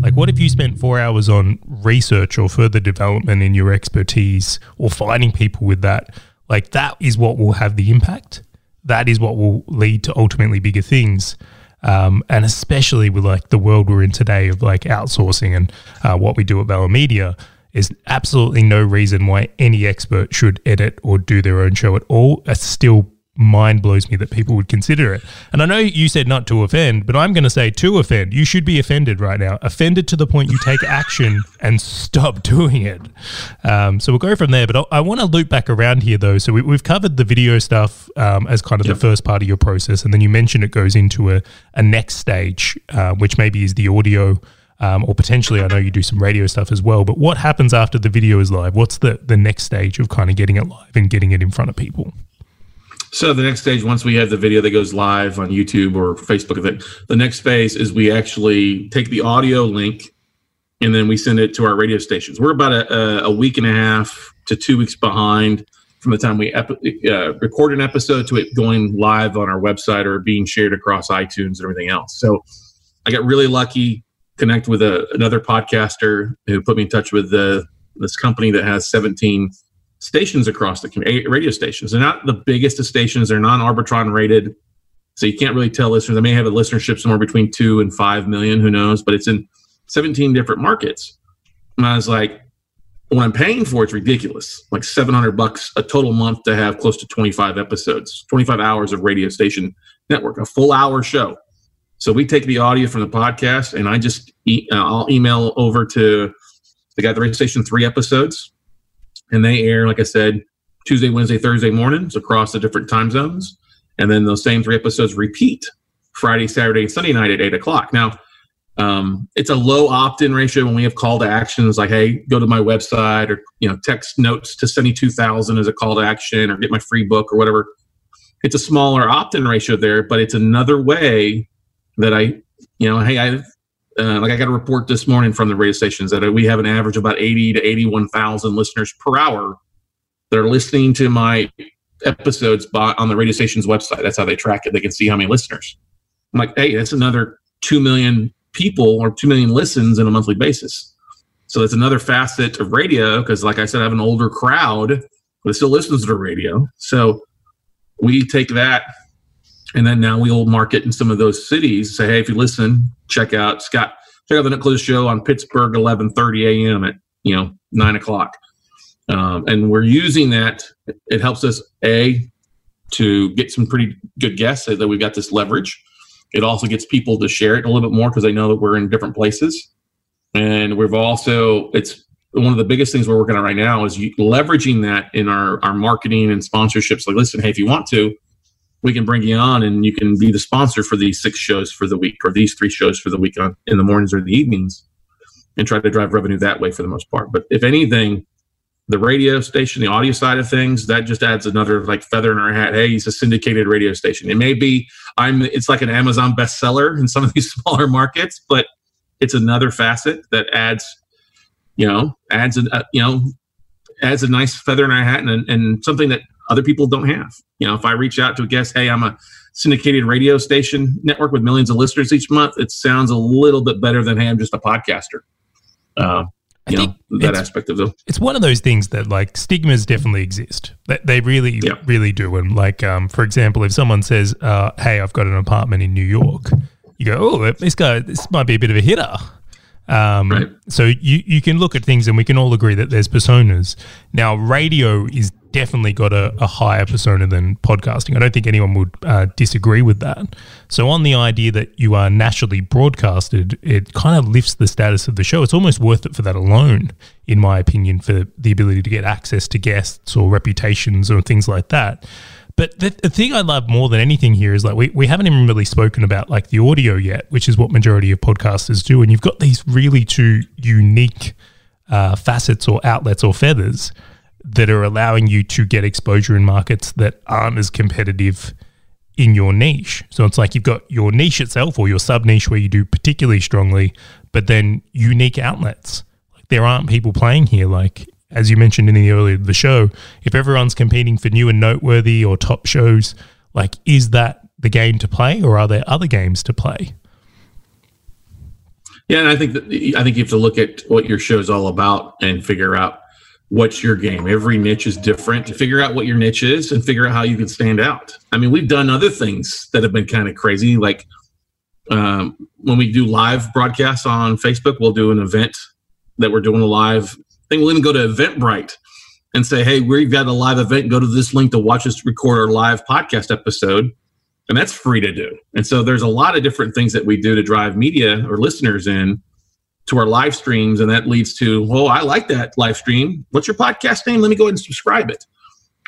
[SPEAKER 1] Like, what if you spent four hours on research or further development in your expertise or finding people with that? Like, that is what will have the impact. That is what will lead to ultimately bigger things. Um, and especially with like the world we're in today of like outsourcing and uh, what we do at Valher Media, is absolutely no reason why any expert should edit or do their own show at all. It's still mind blows me that people would consider it. And I know you said not to offend, but I'm going to say to offend. You should be offended right now. Offended to the point you take action and stop doing it. Um, so we'll go from there. But I, I want to loop back around here, though. So we, have covered the video stuff um, as kind of yep. the first part of your process. And then you mentioned it goes into a, a next stage, uh, which maybe is the audio. Um, or potentially, I know you do some radio stuff as well. But what happens after the video is live? What's the the next stage of kind of getting it live and getting it in front of people?
[SPEAKER 2] So the next stage, once we have the video that goes live on YouTube or Facebook, the, the next phase is we actually take the audio link and then we send it to our radio stations. We're about a, a week and a half to two weeks behind from the time we ep- uh, record an episode to it going live on our website or being shared across iTunes and everything else. So I got really lucky, connect with a, another podcaster who put me in touch with the, this company that has 17 stations across the community, radio stations. They're not the biggest of stations. They're non-Arbitron rated, so you can't really tell listeners. They may have a listenership somewhere between two and five million. Who knows? But it's in 17 different markets. And I was like, what I'm paying for it's ridiculous. Like 700 bucks a total month to have close to 25 episodes, 25 hours of radio station network, a full hour show. So we take the audio from the podcast, and I just uh, I'll email over to the guy at the radio station three episodes and they air, like I said, Tuesday, Wednesday, Thursday mornings across the different time zones. And then those same three episodes repeat Friday, Saturday, and Sunday night at eight o'clock. Now, um, it's a low opt-in ratio when we have call to actions like, hey, go to my website or you know, text notes to 72,000 as a call to action or get my free book or whatever. It's a smaller opt-in ratio there, but it's another way that I, you know, hey, I uh, like I got a report this morning from the radio stations that we have an average of about 80 to 81,000 listeners per hour that are listening to my episodes by, on the radio station's website. That's how they track it. They can see how many listeners. I'm like, hey, that's another 2 million people or 2 million listens on a monthly basis. So that's another facet of radio because, like I said, I have an older crowd that still listens to radio. So we take that and then now we'll market in some of those cities. Say, hey, if you listen, check out Scott, check out the Closers Show on Pittsburgh, 11:30 a.m. at you know nine o'clock. Um, and we're using that. It helps us a to get some pretty good guests that we've got this leverage. It also gets people to share it a little bit more because they know that we're in different places. And we've also it's one of the biggest things we're working on right now is leveraging that in our our marketing and sponsorships. Like, listen, hey, if you want to, we can bring you on and you can be the sponsor for these six shows for the week or these three shows for the week on, in the mornings or the evenings and try to drive revenue that way for the most part. But if anything, the radio station, the audio side of things, that just adds another like feather in our hat. Hey, he's a syndicated radio station. It may be I'm it's like an Amazon bestseller in some of these smaller markets, but it's another facet that adds, you know, adds a uh, you know, adds a nice feather in our hat and, and something that other people don't have. You know, if I reach out to a guest, hey, I'm a syndicated radio station network with millions of listeners each month, it sounds a little bit better than hey, I'm just a podcaster. Uh, you know that aspect of them.
[SPEAKER 1] It's one of those things that like stigmas definitely exist. That they really, yeah. really do. And like, um, for example, if someone says, uh, "Hey, I've got an apartment in New York," you go, "Oh, this guy, this might be a bit of a hitter." Um, right. So you you can look at things, and we can all agree that there's personas. Now, radio is definitely got a, a higher persona than podcasting. I don't think anyone would uh, disagree with that. So, on the idea that you are nationally broadcasted, it kind of lifts the status of the show. It's almost worth it for that alone, in my opinion, for the ability to get access to guests or reputations or things like that. But the, the thing I love more than anything here is like we, we haven't even really spoken about like the audio yet, which is what majority of podcasters do. And you've got these really two unique uh, facets or outlets or feathers that are allowing you to get exposure in markets that aren't as competitive in your niche. So it's like you've got your niche itself or your sub niche where you do particularly strongly, but then unique outlets. Like there aren't people playing here. Like as you mentioned in the earlier the show, if everyone's competing for new and noteworthy or top shows, like is that the game to play or are there other games to play?
[SPEAKER 2] Yeah, and I think that I think you have to look at what your show is all about and figure out what's your game. Every niche is different. To figure out what your niche is and figure out how you can stand out. I mean, we've done other things that have been kind of crazy. Like um, when we do live broadcasts on Facebook, we'll do an event that we're doing a live We'll even go to Eventbrite and say, "Hey, we've got a live event. Go to this link to watch us record our live podcast episode." And that's free to do. And so there's a lot of different things that we do to drive media or listeners in to our live streams, and that leads to, oh, I like that live stream. What's your podcast name? Let me go ahead and subscribe it,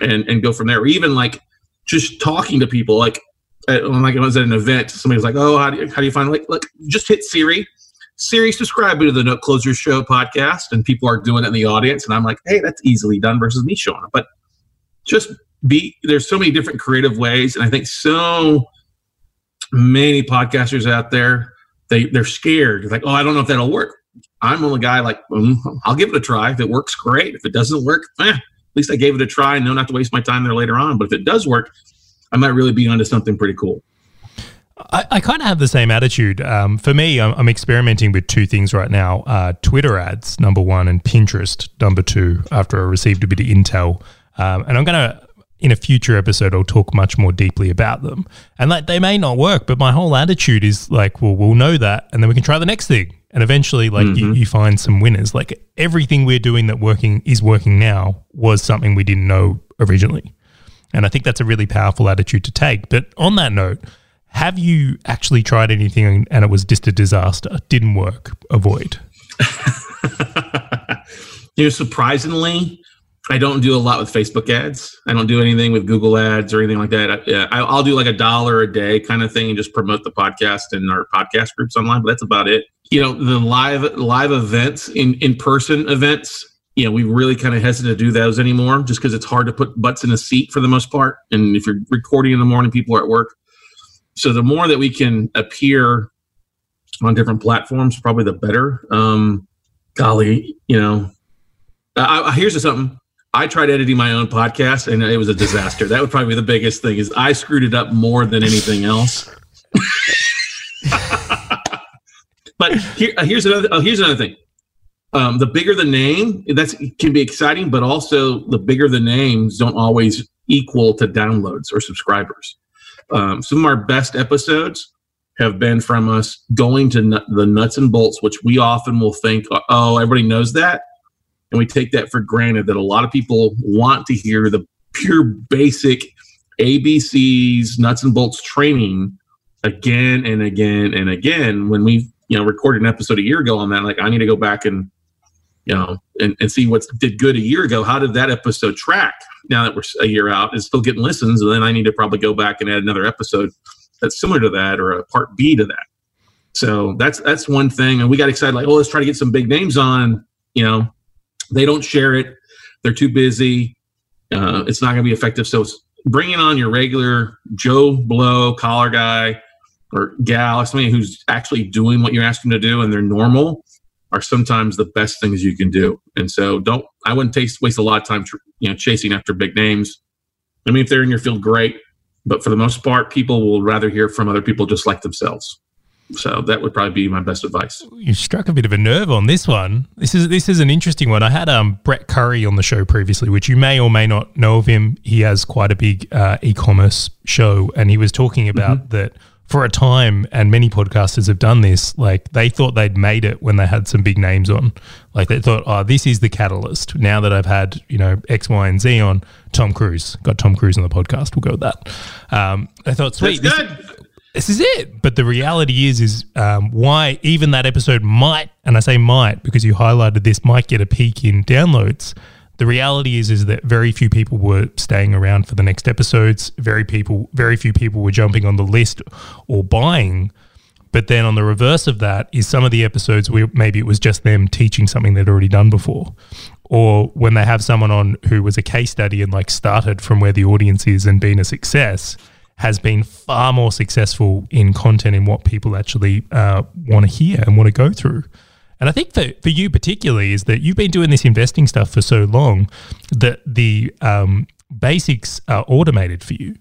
[SPEAKER 2] and and go from there. Or even like just talking to people, like at, like I was at an event, somebody was like, "Oh, how do you, how do you find like look? Just hit Siri, Siri, subscribe to the Note Closers Show podcast," and people are doing it in the audience, and I'm like, "Hey, that's easily done versus me showing it." But just be there's so many different creative ways, and I think so many podcasters out there they they're scared. like, oh, I don't know if that'll work. I'm the guy like, mm, I'll give it a try. If it works, great. If it doesn't work, eh, at least I gave it a try and know not to waste my time there later on. But if it does work, I might really be onto something pretty cool.
[SPEAKER 1] I, I kind of have the same attitude. Um, for me, I'm, I'm, experimenting with two things right now uh, Twitter ads, number one, and Pinterest, number two, after I received a bit of intel. Um, and I'm going to in a future episode, I'll talk much more deeply about them. And like they may not work, but my whole attitude is like, well, we'll know that, and then we can try the next thing. And eventually, like mm-hmm. you, you find some winners. Like everything we're doing that working is working now was something we didn't know originally. And I think that's a really powerful attitude to take. But on that note, have you actually tried anything and it was just a disaster? Didn't work? Avoid.
[SPEAKER 2] you know, surprisingly, I don't do a lot with Facebook ads. I don't do anything with Google ads or anything like that. I, will do like a dollar a day kind of thing and just promote the podcast and our podcast groups online. But that's about it. You know, the live live events in in person events. You know, we really kind of hesitate to do those anymore, just because it's hard to put butts in a seat for the most part. And if you're recording in the morning, people are at work. So the more that we can appear on different platforms, probably the better. Um, golly, you know, I, I, here's something I tried editing my own podcast and it was a disaster. that would probably be the biggest thing is I screwed it up more than anything else. but here, uh, here's another uh, here's another thing. Um, the bigger the name, that's can be exciting, but also the bigger the names don't always equal to downloads or subscribers. Um, some of our best episodes have been from us going to the nuts and bolts, which we often will think, oh, everybody knows that and we take that for granted that a lot of people want to hear the pure basic ABCs, nuts and bolts training again and again and again. When we, you know, recorded an episode a year ago on that, like I need to go back and, you know, and, and see what did good a year ago. How did that episode track? Now that we're a year out, is still getting listens, and then I need to probably go back and add another episode that's similar to that or a part B to that. So that's that's one thing, and we got excited like, oh, let's try to get some big names on. You know, they don't share it. they're too busy. Uh, it's not going to be effective. So bringing on your regular Joe Blow collar guy or gal, somebody who's actually doing what you're asking to do and they're normal are sometimes the best things you can do. And so don't, I wouldn't taste, waste a lot of time, you know, chasing after big names. I mean, if they're in your field, great. But for the most part, people will rather hear from other people just like themselves. So that would probably be my best advice.
[SPEAKER 1] You struck a bit of a nerve on this one. This is this is an interesting one. I had um, Brett Curry on the show previously, which you may or may not know of him. He has quite a big uh, e-commerce show, and he was talking about mm-hmm. that for a time, and many podcasters have done this. Like they thought they'd made it when they had some big names on. Like they thought, oh, this is the catalyst. Now that I've had you know X, Y, and Z on, Tom Cruise got Tom Cruise on the podcast. We'll go with that. Um, I thought, sweet, this, this is it. But the reality is, is um, why even that episode might, and I say might because you highlighted this, might get a peak in downloads. The reality is, is that very few people were staying around for the next episodes. Very people, very few people were jumping on the list or buying. But then on the reverse of that is some of the episodes where maybe it was just them teaching something they'd already done before. Or when they have someone on who was a case study and like started from where the audience is and been a success, has been far more successful in content and what people actually uh, want to hear and want to go through. And I think for, for you particularly is that you've been doing this investing stuff for so long that the um, basics are automated for you.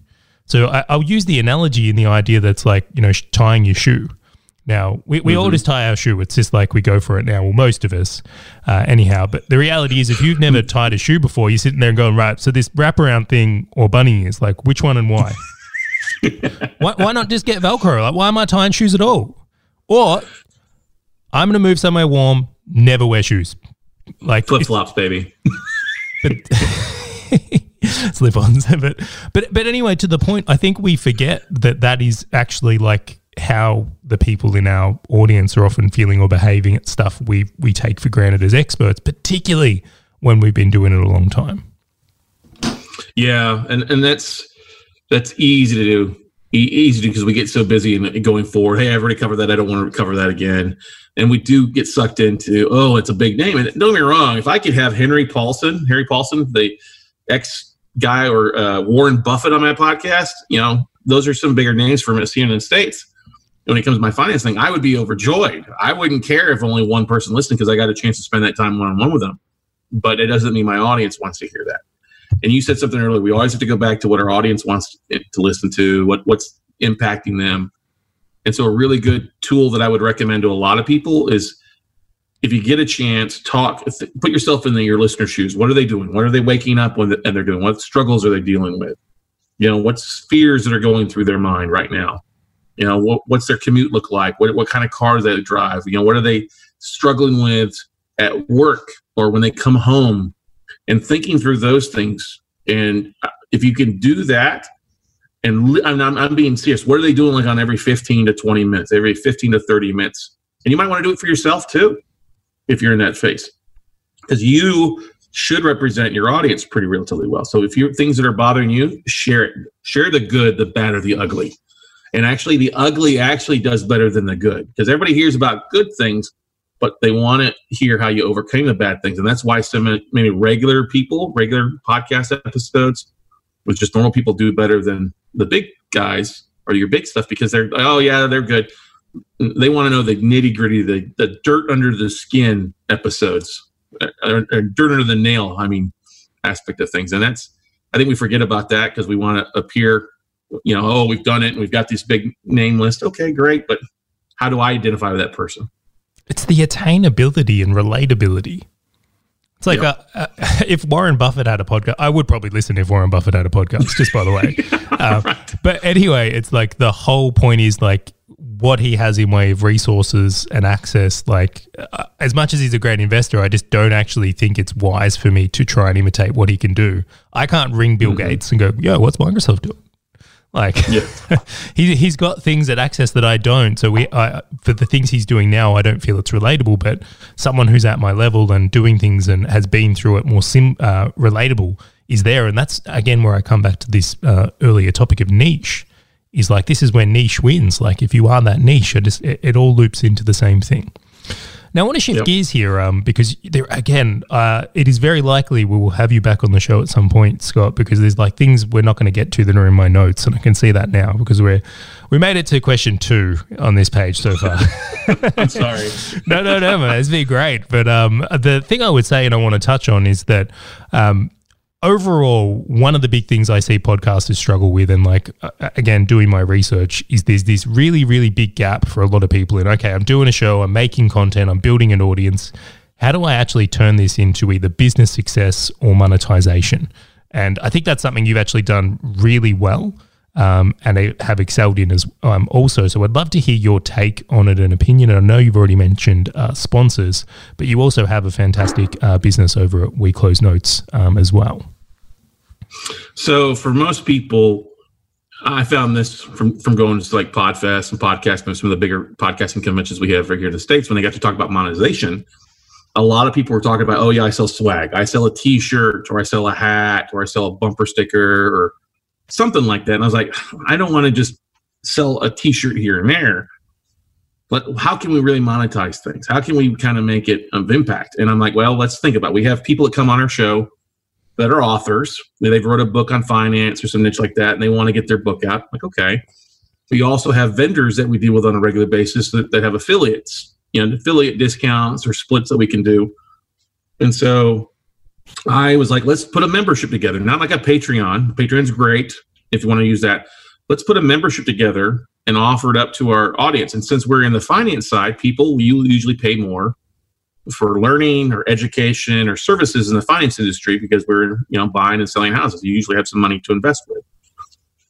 [SPEAKER 1] So I, will use the analogy in the idea that's like, you know, tying your shoe. Now, we, we mm-hmm. all just tie our shoe. It's just like we go for it now. Well, most of us, uh, anyhow. But the reality is, if you've never tied a shoe before, you're sitting there and going, right, so this wraparound thing or bunny is like, which one and why? why, why not just get Velcro? Like, why am I tying shoes at all? Or I'm going to move somewhere warm, never wear shoes. Like
[SPEAKER 2] flip flops, baby.
[SPEAKER 1] But slip-ons, but but but anyway, to the point, I think we forget that that is actually like how the people in our audience are often feeling or behaving at stuff we we take for granted as experts, particularly when we've been doing it a long time.
[SPEAKER 2] Yeah, and and that's that's easy to do. Easy because we get so busy and going forward. Hey, I've already covered that. I don't want to cover that again. And we do get sucked into, oh, it's a big name. And don't get me wrong, if I could have Henry Paulson, Harry Paulson, the ex guy, or uh, Warren Buffett on my podcast, you know, those are some bigger names from us here in the States. When it comes to my finance thing, I would be overjoyed. I wouldn't care if only one person listened because I got a chance to spend that time one on one with them. But it doesn't mean my audience wants to hear that. And you said something earlier. We always have to go back to what our audience wants to listen to, what what's impacting them. And so, a really good tool that I would recommend to a lot of people is if you get a chance, talk, put yourself in the, your listener shoes. What are they doing? What are they waking up when and they're doing? What struggles are they dealing with? You know, what fears that are going through their mind right now? You know, what, what's their commute look like? What, what kind of car do they drive? You know, what are they struggling with at work or when they come home? And thinking through those things. And if you can do that, and I'm, I'm being serious, what are they doing like on every 15 to 20 minutes, every 15 to 30 minutes? And you might want to do it for yourself too, if you're in that phase, because you should represent your audience pretty relatively well. So if you things that are bothering you, share it. Share the good, the bad, or the ugly. And actually, the ugly actually does better than the good because everybody hears about good things, but they want to hear how you overcame the bad things. And that's why so many regular people, regular podcast episodes with just normal people do better than the big guys or your big stuff because they're, oh, yeah, they're good. They want to know the nitty gritty, the, the dirt under the skin episodes, or, uh, or dirt under the nail, I mean, aspect of things. And that's, I think we forget about that because we want to appear, you know, oh, we've done it and we've got this big name list. Okay, great. But how do I identify with that person?
[SPEAKER 1] It's the attainability and relatability. It's like yep. uh, uh, if Warren Buffett had a podcast, I would probably listen if Warren Buffett had a podcast, just by the way. uh, right. But anyway, it's like the whole point is like what he has in way of resources and access. Like, uh, as much as he's a great investor, I just don't actually think it's wise for me to try and imitate what he can do. I can't ring Bill mm-hmm. Gates and go, "Yo, what's Microsoft doing?" Like yeah. he he's got things at Access that I don't. So we I, for the things he's doing now, I don't feel it's relatable. But someone who's at my level and doing things and has been through it more sim uh, relatable is there. And that's again where I come back to this uh, earlier topic of niche. Is like this is where niche wins. Like if you are that niche, it, just, it, it all loops into the same thing. Now, I want to shift yep. gears here um, because there again, uh, it is very likely we will have you back on the show at some point, Scott, because there's like things we're not going to get to that are in my notes, and I can see that now because we're we made it to question two on this page so far.
[SPEAKER 2] I'm sorry.
[SPEAKER 1] no, no, no, man, it's been great. But um, the thing I would say and I want to touch on is that um, overall, one of the big things I see podcasters struggle with, and like uh, again, doing my research, is there's this really, really big gap for a lot of people. And okay, I'm doing a show, I'm making content, I'm building an audience. How do I actually turn this into either business success or monetization? And I think that's something you've actually done really well um, and they have excelled in as um, also. So I'd love to hear your take on it and opinion. And I know you've already mentioned uh, sponsors, but you also have a fantastic uh, business over at We Close Notes um, as well.
[SPEAKER 2] So for most people, I found this from from going to like Podfest and podcast and some of the bigger podcasting conventions we have right here in the states. When they got to talk about monetization, a lot of people were talking about, oh yeah, I sell swag, I sell a T-shirt, or I sell a hat, or I sell a bumper sticker, or something like that. And I was like, I don't want to just sell a T-shirt here and there. But how can we really monetize things? How can we kind of make it of impact? And I'm like, well, let's think about. It. We have people that come on our show that are authors. They've wrote a book on finance or some niche like that, and they want to get their book out. Like, okay. We also have vendors that we deal with on a regular basis that, that have affiliates, you know, affiliate discounts or splits that we can do. And so I was like, let's put a membership together, not like a Patreon. Patreon's great if you want to use that. Let's put a membership together and offer it up to our audience. And since we're in the finance side, people you usually pay more for learning or education or services in the finance industry because we're you know buying and selling houses. You usually have some money to invest with.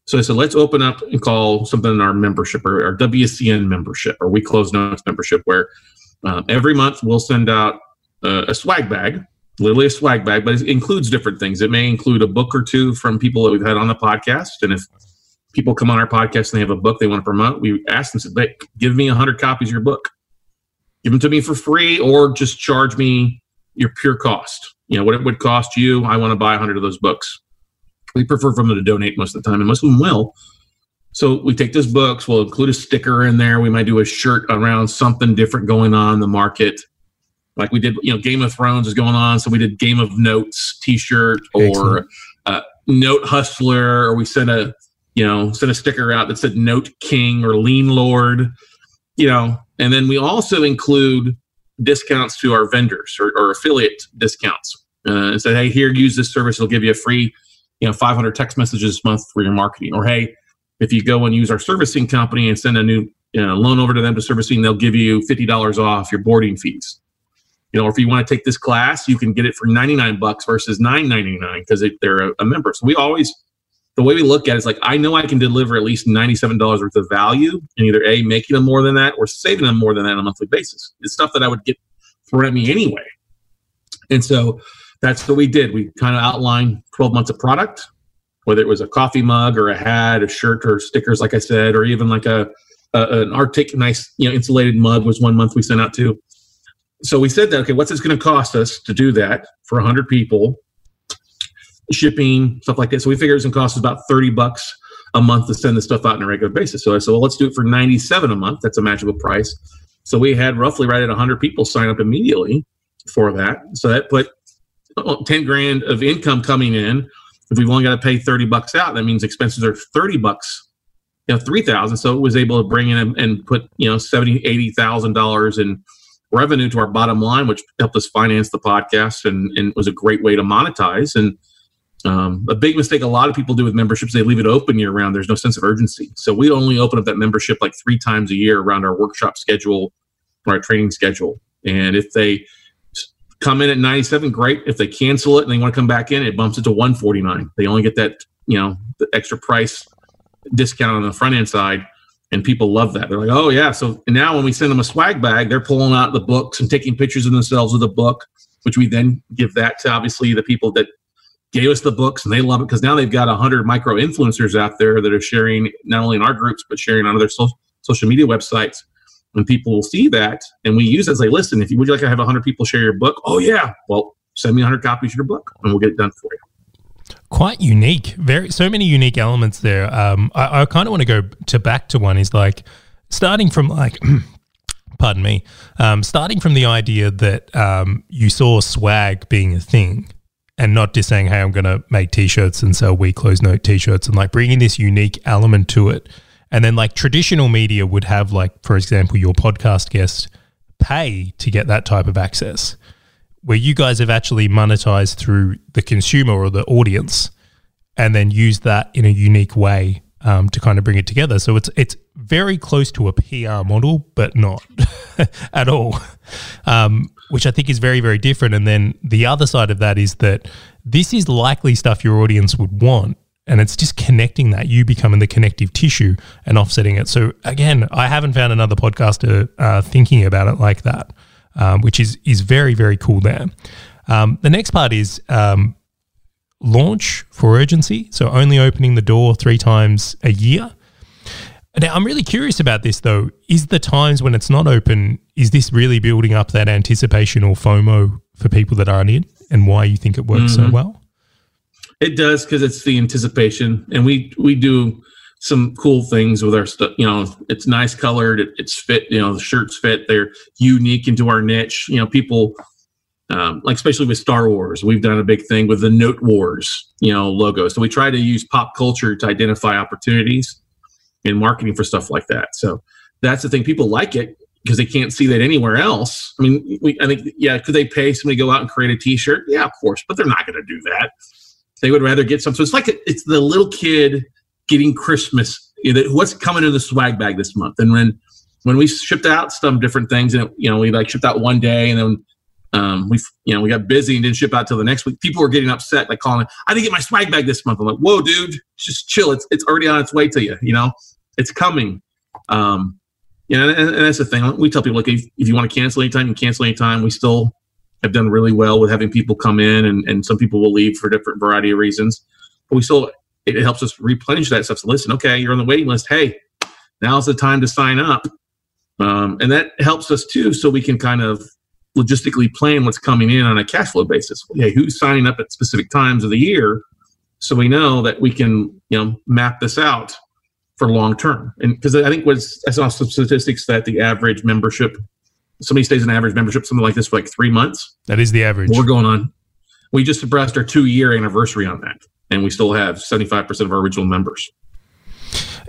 [SPEAKER 2] So I said, let's open up and call something our membership or our WCN membership or We Close Notes membership, where uh, every month we'll send out uh, a swag bag literally a swag bag, but it includes different things. It may include a book or two from people that we've had on the podcast. And if people come on our podcast and they have a book they want to promote, we ask them, say, give me 100 copies of your book. Give them to me for free or just charge me your pure cost. You know, what it would cost you. I want to buy 100 of those books. We prefer for them to donate most of the time, and most of them will. So we take those books, we'll include a sticker in there. We might do a shirt around something different going on in the market like we did, you know, Game of Thrones is going on, so we did Game of Notes T-shirt or uh, Note Hustler, or we sent a, you know, sent a sticker out that said Note King or Lien Lord, you know, and then we also include discounts to our vendors or, or affiliate discounts. Uh, and say, hey, here, use this service; it'll give you a free, you know, 500 text messages a month for your marketing. Or hey, if you go and use our servicing company and send a new you know, loan over to them to servicing, they'll give you $50 off your boarding fees you know, if you want to take this class, you can get it for 99 bucks versus 9.99 because they're a, a, member. So we always, the way we look at it is like, I know I can deliver at least $97 worth of value and either A, making them more than that or saving them more than that on a monthly basis. It's stuff that I would get thrown at me anyway. And so that's what we did. We kind of outlined 12 months of product, whether it was a coffee mug or a hat, a shirt or stickers, like I said, or even like a, a an Arctic nice, you know, insulated mug was one month we sent out to so we said that okay what's this going to cost us to do that for 100 people shipping stuff like that. So we figured it's going to cost us about 30 bucks a month to send the stuff out on a regular basis. So i said well let's do it for 97 a month. That's a magical price. So we had roughly right at 100 people sign up immediately for that. So that put 10 grand of income coming in. If we've only got to pay 30 bucks out that means expenses are 30 bucks you know 3000 so it was able to bring in and put you know 70 80000 dollars in revenue to our bottom line, which helped us finance the podcast and, and was a great way to monetize. And um, a big mistake a lot of people do with memberships, they leave it open year round. There's no sense of urgency. So we only open up that membership like three times a year around our workshop schedule or our training schedule. And if they come in at 97, great. If they cancel it and they want to come back in, it bumps it to 149. They only get that, you know, the extra price discount on the front end side and people love that. They're like, oh yeah. So now when we send them a swag bag, they're pulling out the books and taking pictures of themselves with the book, which we then give that to obviously the people that gave us the books and they love it because now they've got a hundred micro influencers out there that are sharing not only in our groups but sharing on other so- social media websites. And people will see that, and we use it as they listen. If you would you like to have hundred people share your book, oh yeah, well send me hundred copies of your book, and we'll get it done for you
[SPEAKER 1] quite unique. Very so many unique elements there. Um, I, I kind of want to go to back to one is like starting from like pardon me, um, starting from the idea that um, you saw swag being a thing and not just saying, hey, I'm going to make t shirts and sell We Close Note t shirts and like bringing this unique element to it. And then, like, traditional media would have, like, for example, your podcast guest pay to get that type of access, where you guys have actually monetized through the consumer or the audience and then use that in a unique way um, to kind of bring it together. So it's it's very close to a PR model, but not at all, um, which I think is very very different. And then the other side of that is that this is likely stuff your audience would want. And it's just connecting that, you becoming the connective tissue and offsetting it. So, again, I haven't found another podcaster uh, thinking about it like that, um, which is, is very, very cool there. Um, the next part is um, launch for urgency. So only opening the door three times a year. Now, I'm really curious about this though. Is the times when it's not open, is this really building up that anticipation or FOMO for people that aren't in and why you think it works mm-hmm. so well?
[SPEAKER 2] It does because it's the anticipation. And we, we do some cool things with our stuff. You know, it's nice colored, it, it's fit, you know, the shirts fit, they're unique into our niche. You know, people um, like especially with Star Wars, we've done a big thing with the Note Wars, you know, logo. So we try to use pop culture to identify opportunities in marketing for stuff like that. So that's the thing. People like it because they can't see that anywhere else. I mean, we, I think, yeah, could they pay somebody to go out and create a T-shirt? Yeah, of course, but they're not going to do that. They would rather get some. So it's like a, it's the little kid getting Christmas. You know, what's coming in the swag bag this month? And when when we shipped out some different things, and it, you know, we like shipped out one day, and then um, we you know we got busy and didn't ship out till the next week. People were getting upset, like calling, "I didn't get my swag bag this month." I'm like, "Whoa, dude, just chill. It's it's already on its way to you. You know, it's coming." Um, you know, and, and that's the thing. We tell people, like, if, if you want to cancel anytime, you cancel anytime. We still have done really well with having people come in, and and some people will leave for different variety of reasons, but we still it, helps us replenish that stuff. So listen, okay, you're on the waiting list. Hey, now's the time to sign up. Um, and that helps us too, so we can kind of logistically plan what's coming in on a cash flow basis. Yeah, who's signing up at specific times of the year, so we know that we can you know map this out for long term. And because I think was I saw some statistics that the average membership, somebody stays in average membership something like this for like three months.
[SPEAKER 1] That is the average.
[SPEAKER 2] We're going on. We just surpassed our two year anniversary on that, and we still have seventy five percent of our original members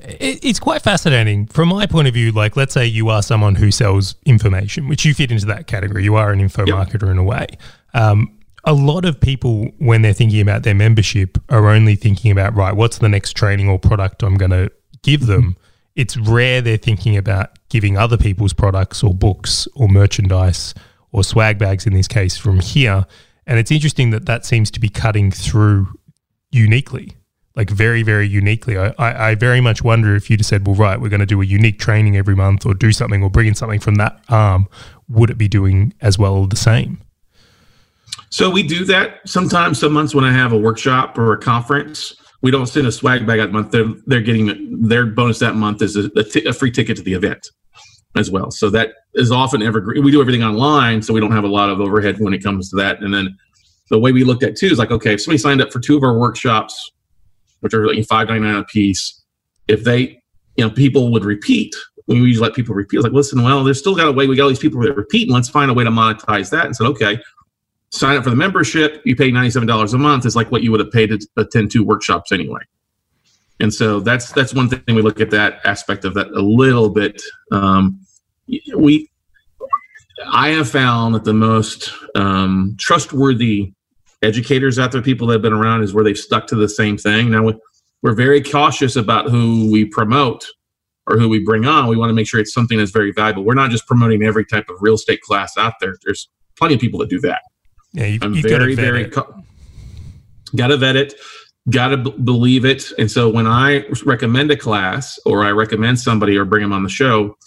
[SPEAKER 1] it's quite fascinating from my point of view. Like, let's say you are someone who sells information, which you fit into that category. You are an info yep. marketer in a way. Um, a lot of people, when they're thinking about their membership, are only thinking about, right, what's the next training or product I'm going to give them? It's rare they're thinking about giving other people's products or books or merchandise or swag bags in this case from here. And it's interesting that that seems to be cutting through uniquely like very, very uniquely. I, I, I very much wonder if you'd just said, well, right, we're going to do a unique training every month or do something or bring in something from that arm, would it be doing as well the same?
[SPEAKER 2] So we do that sometimes. Some months when I have a workshop or a conference, we don't send a swag bag that month. They're they're getting their bonus that month is a, a, t- a free ticket to the event as well. So that is often evergreen. We do everything online, so we don't have a lot of overhead when it comes to that. And then the way we looked at too is like, okay, if somebody signed up for two of our workshops which are like five ninety nine a piece, if they, you know, people would repeat. We usually let people repeat. Like, listen, well, there's still got a way. We got all these people that repeat, and let's find a way to monetize that. And said, okay, sign up for the membership. You pay ninety seven dollars a month. It's like what you would have paid to attend two workshops anyway. And so that's that's one thing we look at that aspect of that a little bit. Um, we, I have found that the most um, trustworthy educators out there, people that have been around, is where they've stuck to the same thing. Now, we're very cautious about who we promote or who we bring on. We want to make sure it's something that's very valuable. We're not just promoting every type of real estate class out there. There's plenty of people that do that.
[SPEAKER 1] Yeah, you, I'm you very, very co-
[SPEAKER 2] got to vet it, got to b- believe it. And so when I recommend a class or I recommend somebody or bring them on the show,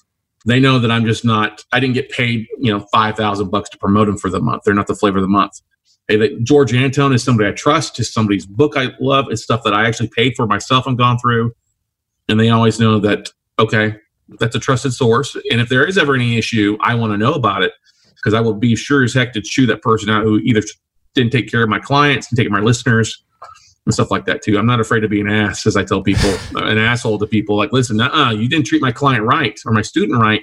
[SPEAKER 2] they know that I'm just not. I didn't get paid, you know, five thousand bucks to promote them for the month. They're not the flavor of the month. Hey, that George Antone is somebody I trust, just somebody's book I love. It's stuff that I actually paid for myself and gone through. And they always know that, okay, that's a trusted source. And if there is ever any issue, I want to know about it because I will be sure as heck to chew that person out who either didn't take care of my clients, didn't take care of my listeners, and stuff like that too. I'm not afraid to be an ass, as I tell people, an asshole to people. Like, listen, uh, you didn't treat my client right or my student right.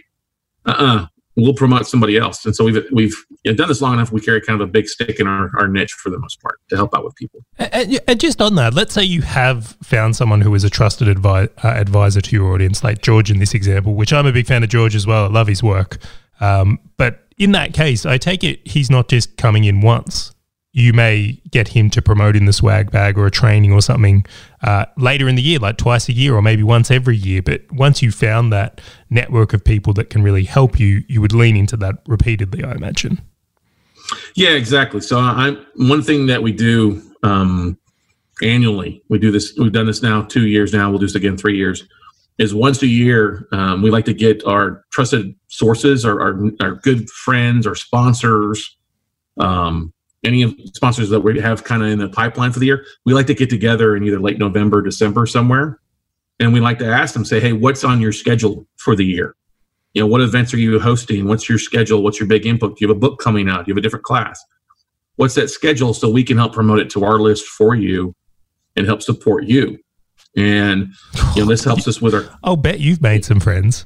[SPEAKER 2] Uh, uh we'll promote somebody else. And so we've we've you know, done this long enough. We carry kind of a big stick in our, our niche for the most part to help out with people.
[SPEAKER 1] And, and just on that, let's say you have found someone who is a trusted advi- uh, advisor to your audience, like George in this example, which I'm a big fan of George as well. I love his work. Um, but in that case, I take it he's not just coming in once you may get him to promote in the swag bag or a training or something uh, later in the year, like twice a year or maybe once every year. But once you found that network of people that can really help you, you would lean into that repeatedly, I imagine.
[SPEAKER 2] Yeah, exactly. So I'm one thing that we do um, annually. We do this. We've done this now two years now. We'll do this again three years. Is once a year um, we like to get our trusted sources, our our, our good friends, our sponsors, um, any sponsors that we have kind of in the pipeline for the year, we like to get together in either late November, December somewhere. And we like to ask them, say, hey, what's on your schedule for the year? You know, what events are you hosting? What's your schedule? What's your big input? Do you have a book coming out? Do you have a different class? What's that schedule so we can help promote it to our list for you and help support you? And you know, this helps us with our.
[SPEAKER 1] I'll bet you've made some friends.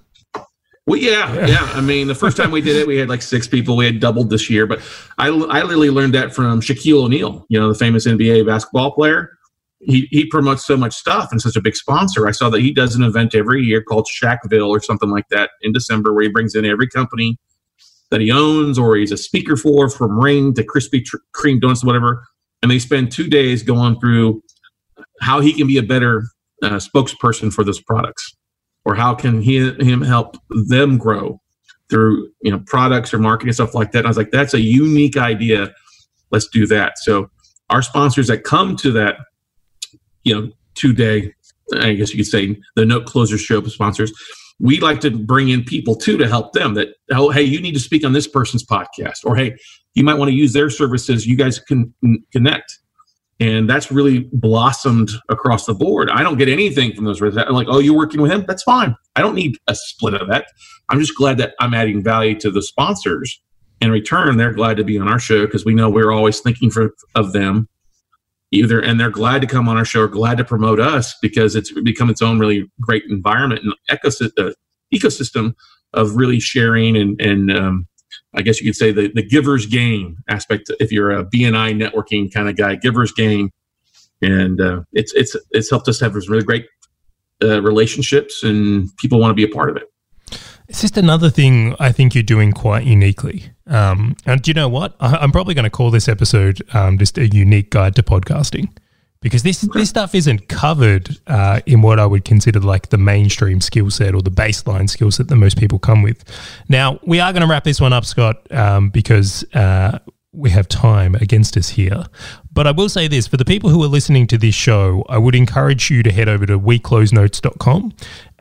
[SPEAKER 2] Well, yeah, yeah. I mean, the first time we did it, we had like six people. We had doubled this year, but I, I literally learned that from Shaquille O'Neal, you know, the famous NBA basketball player. He, he promotes so much stuff and such a big sponsor. I saw that he does an event every year called Shackville or something like that in December, where he brings in every company that he owns or he's a speaker for, from Ring to Krispy Kreme donuts, whatever. And they spend two days going through how he can be a better uh, spokesperson for those products or how can he him help them grow through you know products or marketing stuff like that. And I was like, that's a unique idea. Let's do that. So our sponsors that come to that, you know, two day, I guess you could say the note closer show sponsors, we like to bring in people too to help them that oh hey you need to speak on this person's podcast or hey you might want to use their services you guys can connect and that's really blossomed across the board. I don't get anything from those. I'm like, oh, you're working with him? That's fine. I don't need a split of that. I'm just glad that I'm adding value to the sponsors. In return, they're glad to be on our show because we know we're always thinking for, of them. Either and they're glad to come on our show or glad to promote us because it's become its own really great environment and ecosystem, uh, ecosystem of really sharing and and um, I guess you could say the, the giver's gain aspect. If you're a BNI networking kind of guy, giver's gain, and uh, it's it's it's helped us have some really great uh, relationships, and people want to be a part of it.
[SPEAKER 1] It's just another thing I think you're doing quite uniquely. Um, and do you know what? I, am probably going to call this episode um, just a unique guide to podcasting because this this stuff isn't covered uh, in what I would consider like the mainstream skill set or the baseline skill set that most people come with. Now we are going to wrap this one up, Scott, um, because uh, we have time against us here. But I will say this for the people who are listening to this show, I would encourage you to head over to weclosenotes.com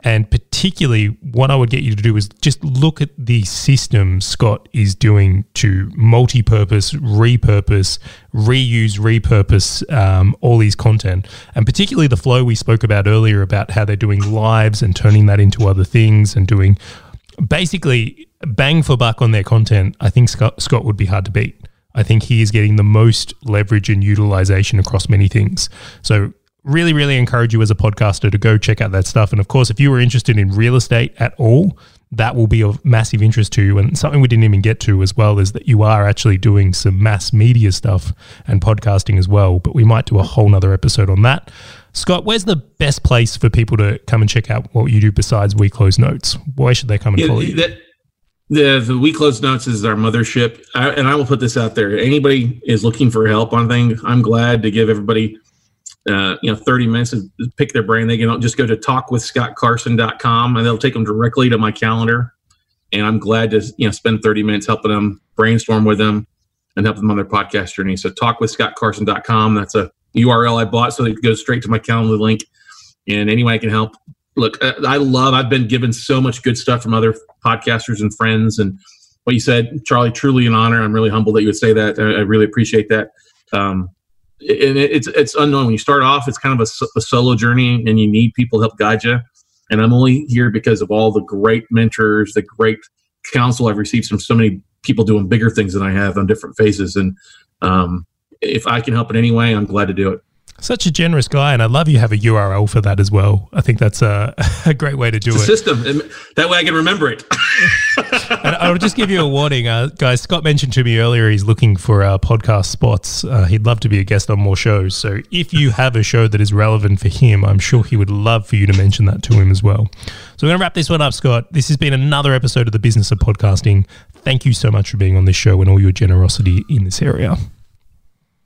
[SPEAKER 1] and particularly, what I would get you to do is just look at the system Scott is doing to multi purpose, repurpose, reuse, repurpose um, all these content. And particularly the flow we spoke about earlier about how they're doing lives and turning that into other things and doing basically bang for buck on their content. I think Scott, Scott would be hard to beat. I think he is getting the most leverage and utilization across many things. So really, really encourage you as a podcaster to go check out that stuff. And of course, if you were interested in real estate at all, that will be of massive interest to you. And something we didn't even get to as well is that you are actually doing some mass media stuff and podcasting as well. But we might do a whole nother episode on that. Scott, where's the best place for people to come and check out what you do besides We Close Notes? Why should they come and yeah, follow you?
[SPEAKER 2] That, the the We Close Notes is our mothership, I, and I will put this out there. Anybody is looking for help on things, I'm glad to give everybody uh, you know 30 minutes to pick their brain. They can just go to talkwithscottcarson.com and they'll take them directly to my calendar. And i'm glad to you know spend 30 minutes helping them brainstorm with them and help them on their podcast journey. So talkwithscottcarson.com that's a url i bought so it goes straight to my calendar link. And any way i can help. Look uh, i love i've been given so much good stuff from other podcasters and friends. And what you said charlie truly an honor. I'm really humbled that you would say that. I, I really appreciate that. Um, and it's it's unknown. When you start off it's kind of a, a, solo journey and you need people to help guide you. And i'm only here because of all the great mentors the great counsel i've received from so many people doing bigger things than i have on different phases. And um, if i can help in any way i'm glad to do it
[SPEAKER 1] Such a generous guy, and I love you have a URL for that as well. I think that's a, a great way to do
[SPEAKER 2] it's
[SPEAKER 1] it.
[SPEAKER 2] system. That way I can remember it.
[SPEAKER 1] and I'll just give you a warning. Uh, guys, Scott mentioned to me earlier he's looking for uh, podcast spots. Uh, he'd love to be a guest on more shows. So if you have a show that is relevant for him, I'm sure he would love for you to mention that to him as well. So we're going to wrap this one up, Scott. This has been another episode of The Business of Podcasting. Thank you so much for being on this show and all your generosity in this area.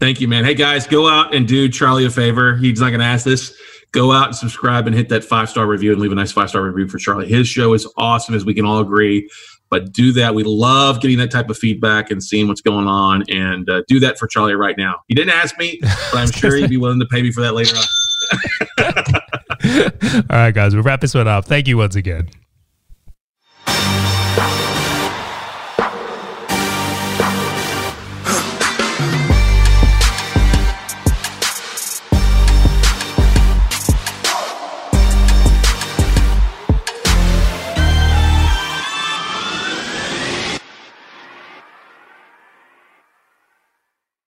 [SPEAKER 2] Thank you, man. Hey, guys, go out and do Charlie a favor. He's not going to ask this. Go out and subscribe and hit that five star review and leave a nice five star review for Charlie. His show is awesome, as we can all agree. But do that. We love getting that type of feedback and seeing what's going on. And uh, do that for Charlie right now. He didn't ask me, but I'm sure he'd be willing to pay me for that later on.
[SPEAKER 1] all right, guys, we'll wrap this one up. Thank you once again.